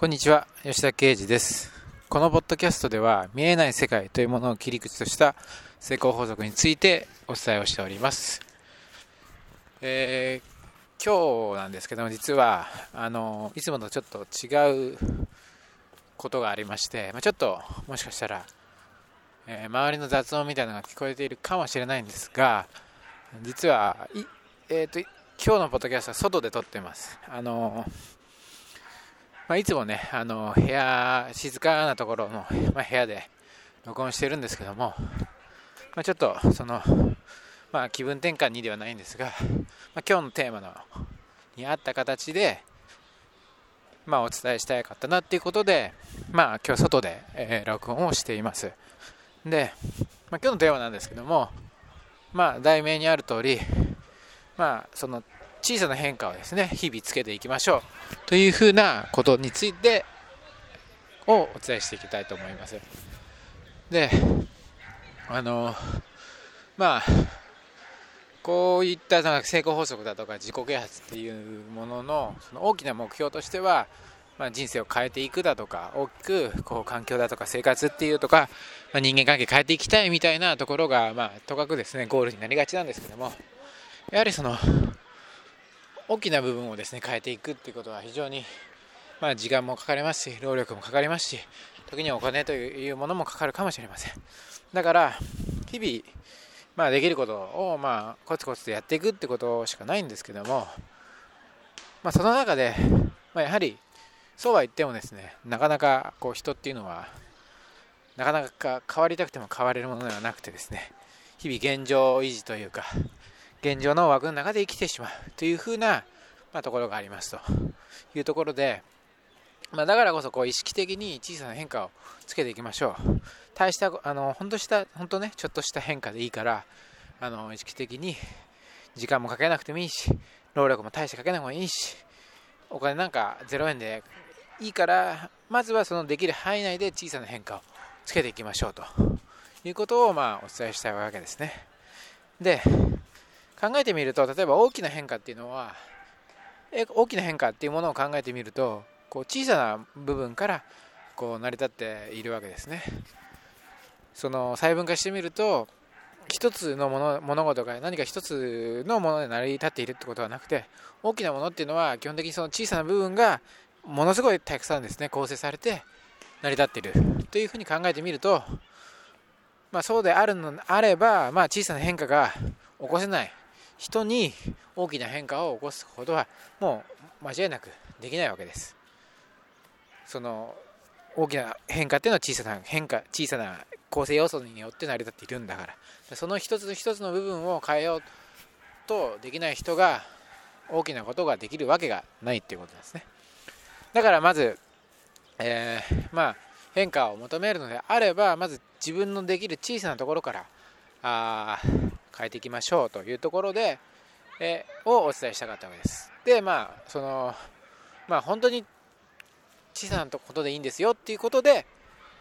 こんにちは、吉田啓二です。このポッドキャストでは、見えない世界というものを切り口とした成功法則についてお伝えをしております。えー今日なんですけども、実は、あの、いつもとちょっと違うことがありまして、まあ、ちょっと、もしかしたら、えー周りの雑音みたいなのが聞こえているかもしれないんですが、実は、えっ、と、今日のポッドキャストは外で撮ってます。あのまあ、いつもね、あの部屋、静かなところの、まあ、部屋で録音してるんですけども、まあ、ちょっとその、まあ、気分転換にではないんですが、まあ、今日のテーマのに合った形で、まあ、お伝えしたかったなっていうことで、まあ、今日外で、えー録音をしています。で、まあ、今日のテーマなんですけども、まあ、題名にある通り、まあ、その小さな変化をですね、日々つけていきましょうというふうなことについてをお伝えしていきたいと思います。で、あの、まあ、こういったなんか成功法則だとか自己啓発っていうもののその大きな目標としては、まあ、人生を変えていくだとか大きくこう環境だとか生活っていうとか、まあ、人間関係変えていきたいみたいなところが、まあ、とかくですねゴールになりがちなんですけどもやはりその大きな部分をですね変えていくっていうことは非常に、まあ、時間もかかりますし労力もかかりますし時にはお金というものもかかるかもしれません。だから日々、まあ、できることを、まあ、コツコツとやっていくってことしかないんですけども、まあ、その中で、まあ、やはりそうは言ってもですねなかなかこう人っていうのはなかなか変わりたくても変われるものではなくてですね日々現状維持というか現状の枠の中で生きてしまうというふうな、まあ、ところがありますと。いうところで、まあ、だからこそこう意識的に小さな変化をつけていきましょう。大したあの本当した本当ねちょっとした変化でいいからあの意識的に時間もかけなくてもいいし労力も大してかけなくてもいいしお金なんか0円でいいからまずはそのできる範囲内で小さな変化をつけていきましょうと。いうことをまあお伝えしたいわけですね。で考えてみると例えば大きな変化っていうのは大きな変化っていうものを考えてみるとこう小さな部分からこう成り立っているわけですね。その細分化してみると一つのもの物事が何か一つのもので成り立っているってことはなくて大きなものっていうのは基本的にその小さな部分がものすごいたくさんですね構成されて成り立っている。というふうに考えてみると、まあ、そうであるのあれば、まあ、小さな変化が起こせない。人に大きな変化を起こすことはもう間違いなくできないわけです。その大きな変化っていうのは小さな変化小さな構成要素によって成り立っているんだからその一つ一つの部分を変えようとできない人が大きなことができるわけがないっていうことですね。だからまず、えーまあ変化を求めるのであればまず自分のできる小さなところからあー変えていきましょうというところで、えをお伝えしたかったわけです。でまあそのまあ本当に小さなことでいいんですよっていうことで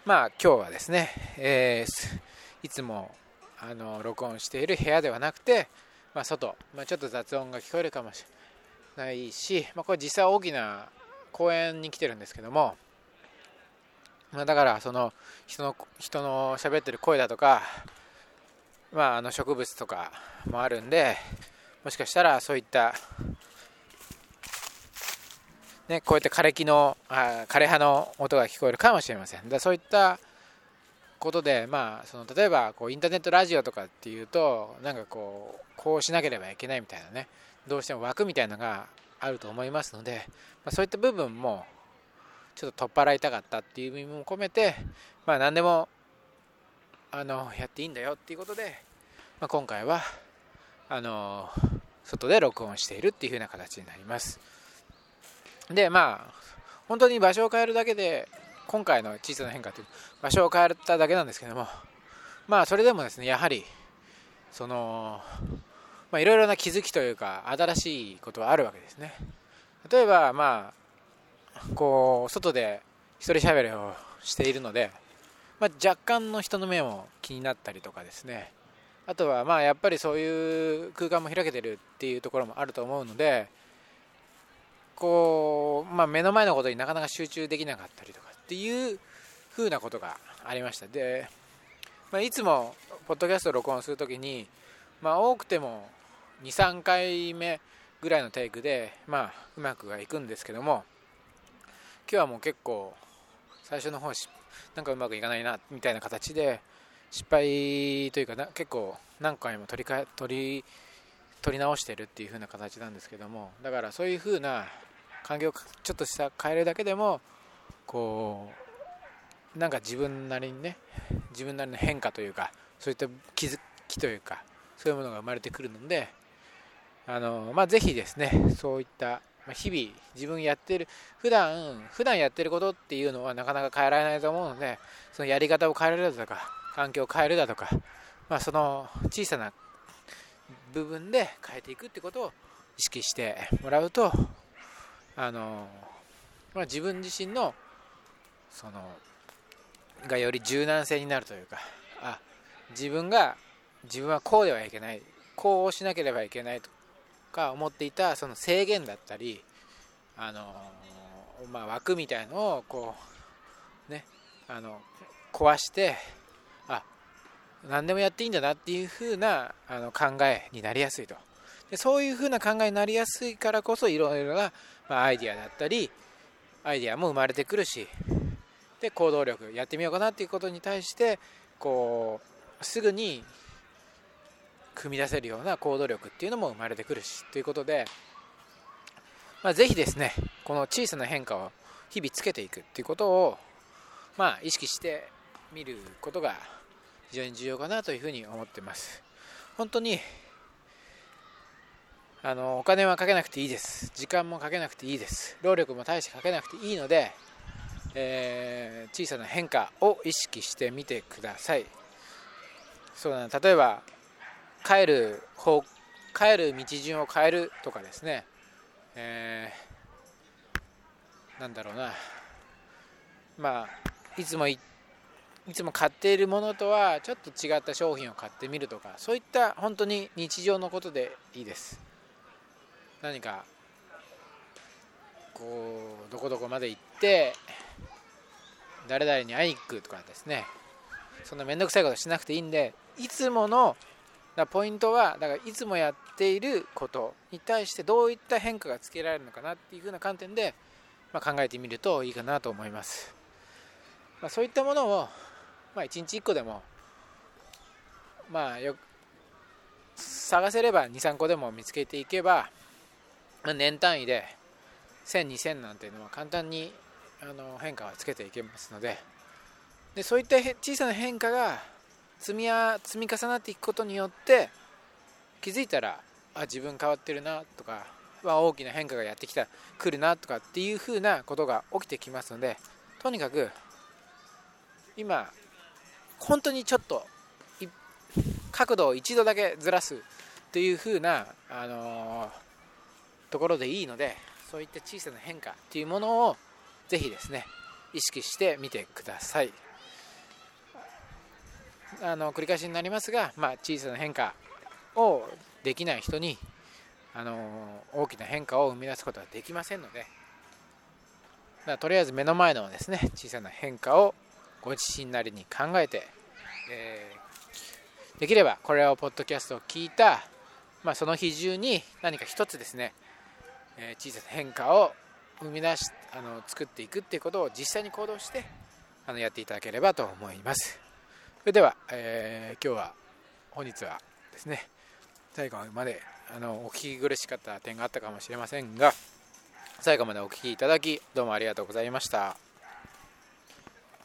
まあ今日はですね、えーいつもあの録音している部屋ではなくて、まあ、外、まあ、ちょっと雑音が聞こえるかもしれないし、まあ、これ実際大きな公園に来てるんですけども、まあ、だからその人の人の喋ってる声だとか、まあ、あの植物とかもあるんでもしかしたらそういった、ね、こうやって枯れ木のあ枯れ葉の音が聞こえるかもしれません。だそういったことで、まあ、その例えばこうインターネットラジオとかっていうとなんかこうこうしなければいけないみたいなねどうしても枠みたいなのがあると思いますので、まあ、そういった部分もちょっと取っ払いたかったっていう意味も込めて、まあ、何でもあのやっていいんだよっていうことで、まあ、今回はあの外で録音しているっていう風な形になります。でまあ本当に場所を変えるだけで今回の小さな変化という場所を変えただけなんですけどもまあそれでもですねやはりそのまあいろいろな気づきというか新しいことはあるわけですね。例えばまあこう外で一人喋りをしているので、まあ、若干の人の目も気になったりとかですね。あとはまあやっぱりそういう空間も開けてるっていうところもあると思うのでこうまあ、目の前のことになかなか集中できなかったりとかっていう風なことがありました。で、まあ、いつもポッドキャスト録音するときに、まあ、多くても23回目ぐらいのテイクで、まあ、うまくはいくんですけども今日はもう結構最初の方失なんかうまくいかないなみたいな形で失敗というかな結構何回も取りか取り取り直してるっていう風な形なんですけどもだからそういう風な環境をちょっとした変えるだけでもこうなんか自分なりにね自分なりの変化というかそういった気づきというかそういうものが生まれてくるのであのまあ、ぜひですねそういったま日々自分やってる普段普段やってることっていうのはなかなか変えられないと思うのでそのやり方を変えるだとか環境を変えるだとか、まあ、その小さな部分で変えていくってことを意識してもらうとあの、まあ、自分自身のそのがより柔軟性になるというかあ自分が自分はこうではいけないこうしなければいけないとか思っていたその制限だったりあの、まあ、枠みたいのをこうねあの壊してあ何でもやっていいんだなっていう風なあな考えになりやすいと。でそういう風な考えになりやすいからこそいろいろな、まあ、アイディアだったりアイディアも生まれてくるしで行動力やってみようかなっていうことに対してこうすぐに組み出せるような行動力っていうのも生まれてくるしということで、まあ、ぜひですねこの小さな変化を日々つけていくっていうことを、まあ、意識してみることが非常に重要かなというふうに思ってます。本当にあのお金はかけなくていいです。時間もかけなくていいです。労力も大してかけなくていいので、えー、小さな変化を意識してみてください。そうだな。例えば帰る方帰る道順を変えるとかですね、えー、なんだろうな。まあいつもいつも買っているものとはちょっと違った商品を買ってみるとかそういった本当に日常のことでいいです。何かこうどこどこまで行って誰々に会いに行くとかですね。そんな面倒くさいことしなくていいんでいつものだポイントはだからいつもやっていることに対してどういった変化がつけられるのかなっていうふうな観点で、まあ、考えてみるといいかなと思います、まあ、そういったものを、まあ、1日1個でもまあよく探せれば23個でも見つけていけば、まあ、年単位で10002000なんていうのは簡単にあの変化をつけていけますので。でそういった小さな変化が積み積み重なっていくことによって気づいたらあ自分変わってるなとかは大きな変化がやってきた来るなとかっていうふうなことが起きてきますのでとにかく今本当にちょっと角度を一度だけずらすというふうな、あのー、ところでいいのでそういった小さな変化というものをぜひですね意識してみてください。あの繰り返しになりますが、まあ、小さな変化をできない人にあの大きな変化を生み出すことはできませんのでだとりあえず目の前のですね小さな変化をご自身なりに考えて、えー、できればこれをポッドキャストを聞いた、まあ、その日中に何か一つですね、えー、小さな変化を生み出しあの作っていくっていうことを実際に行動してあのやっていただければと思います。それでは、えー、今日は本日はですね最後まであのお聞き苦しかった点があったかもしれませんが最後までお聴きいただきどうもありがとうございました。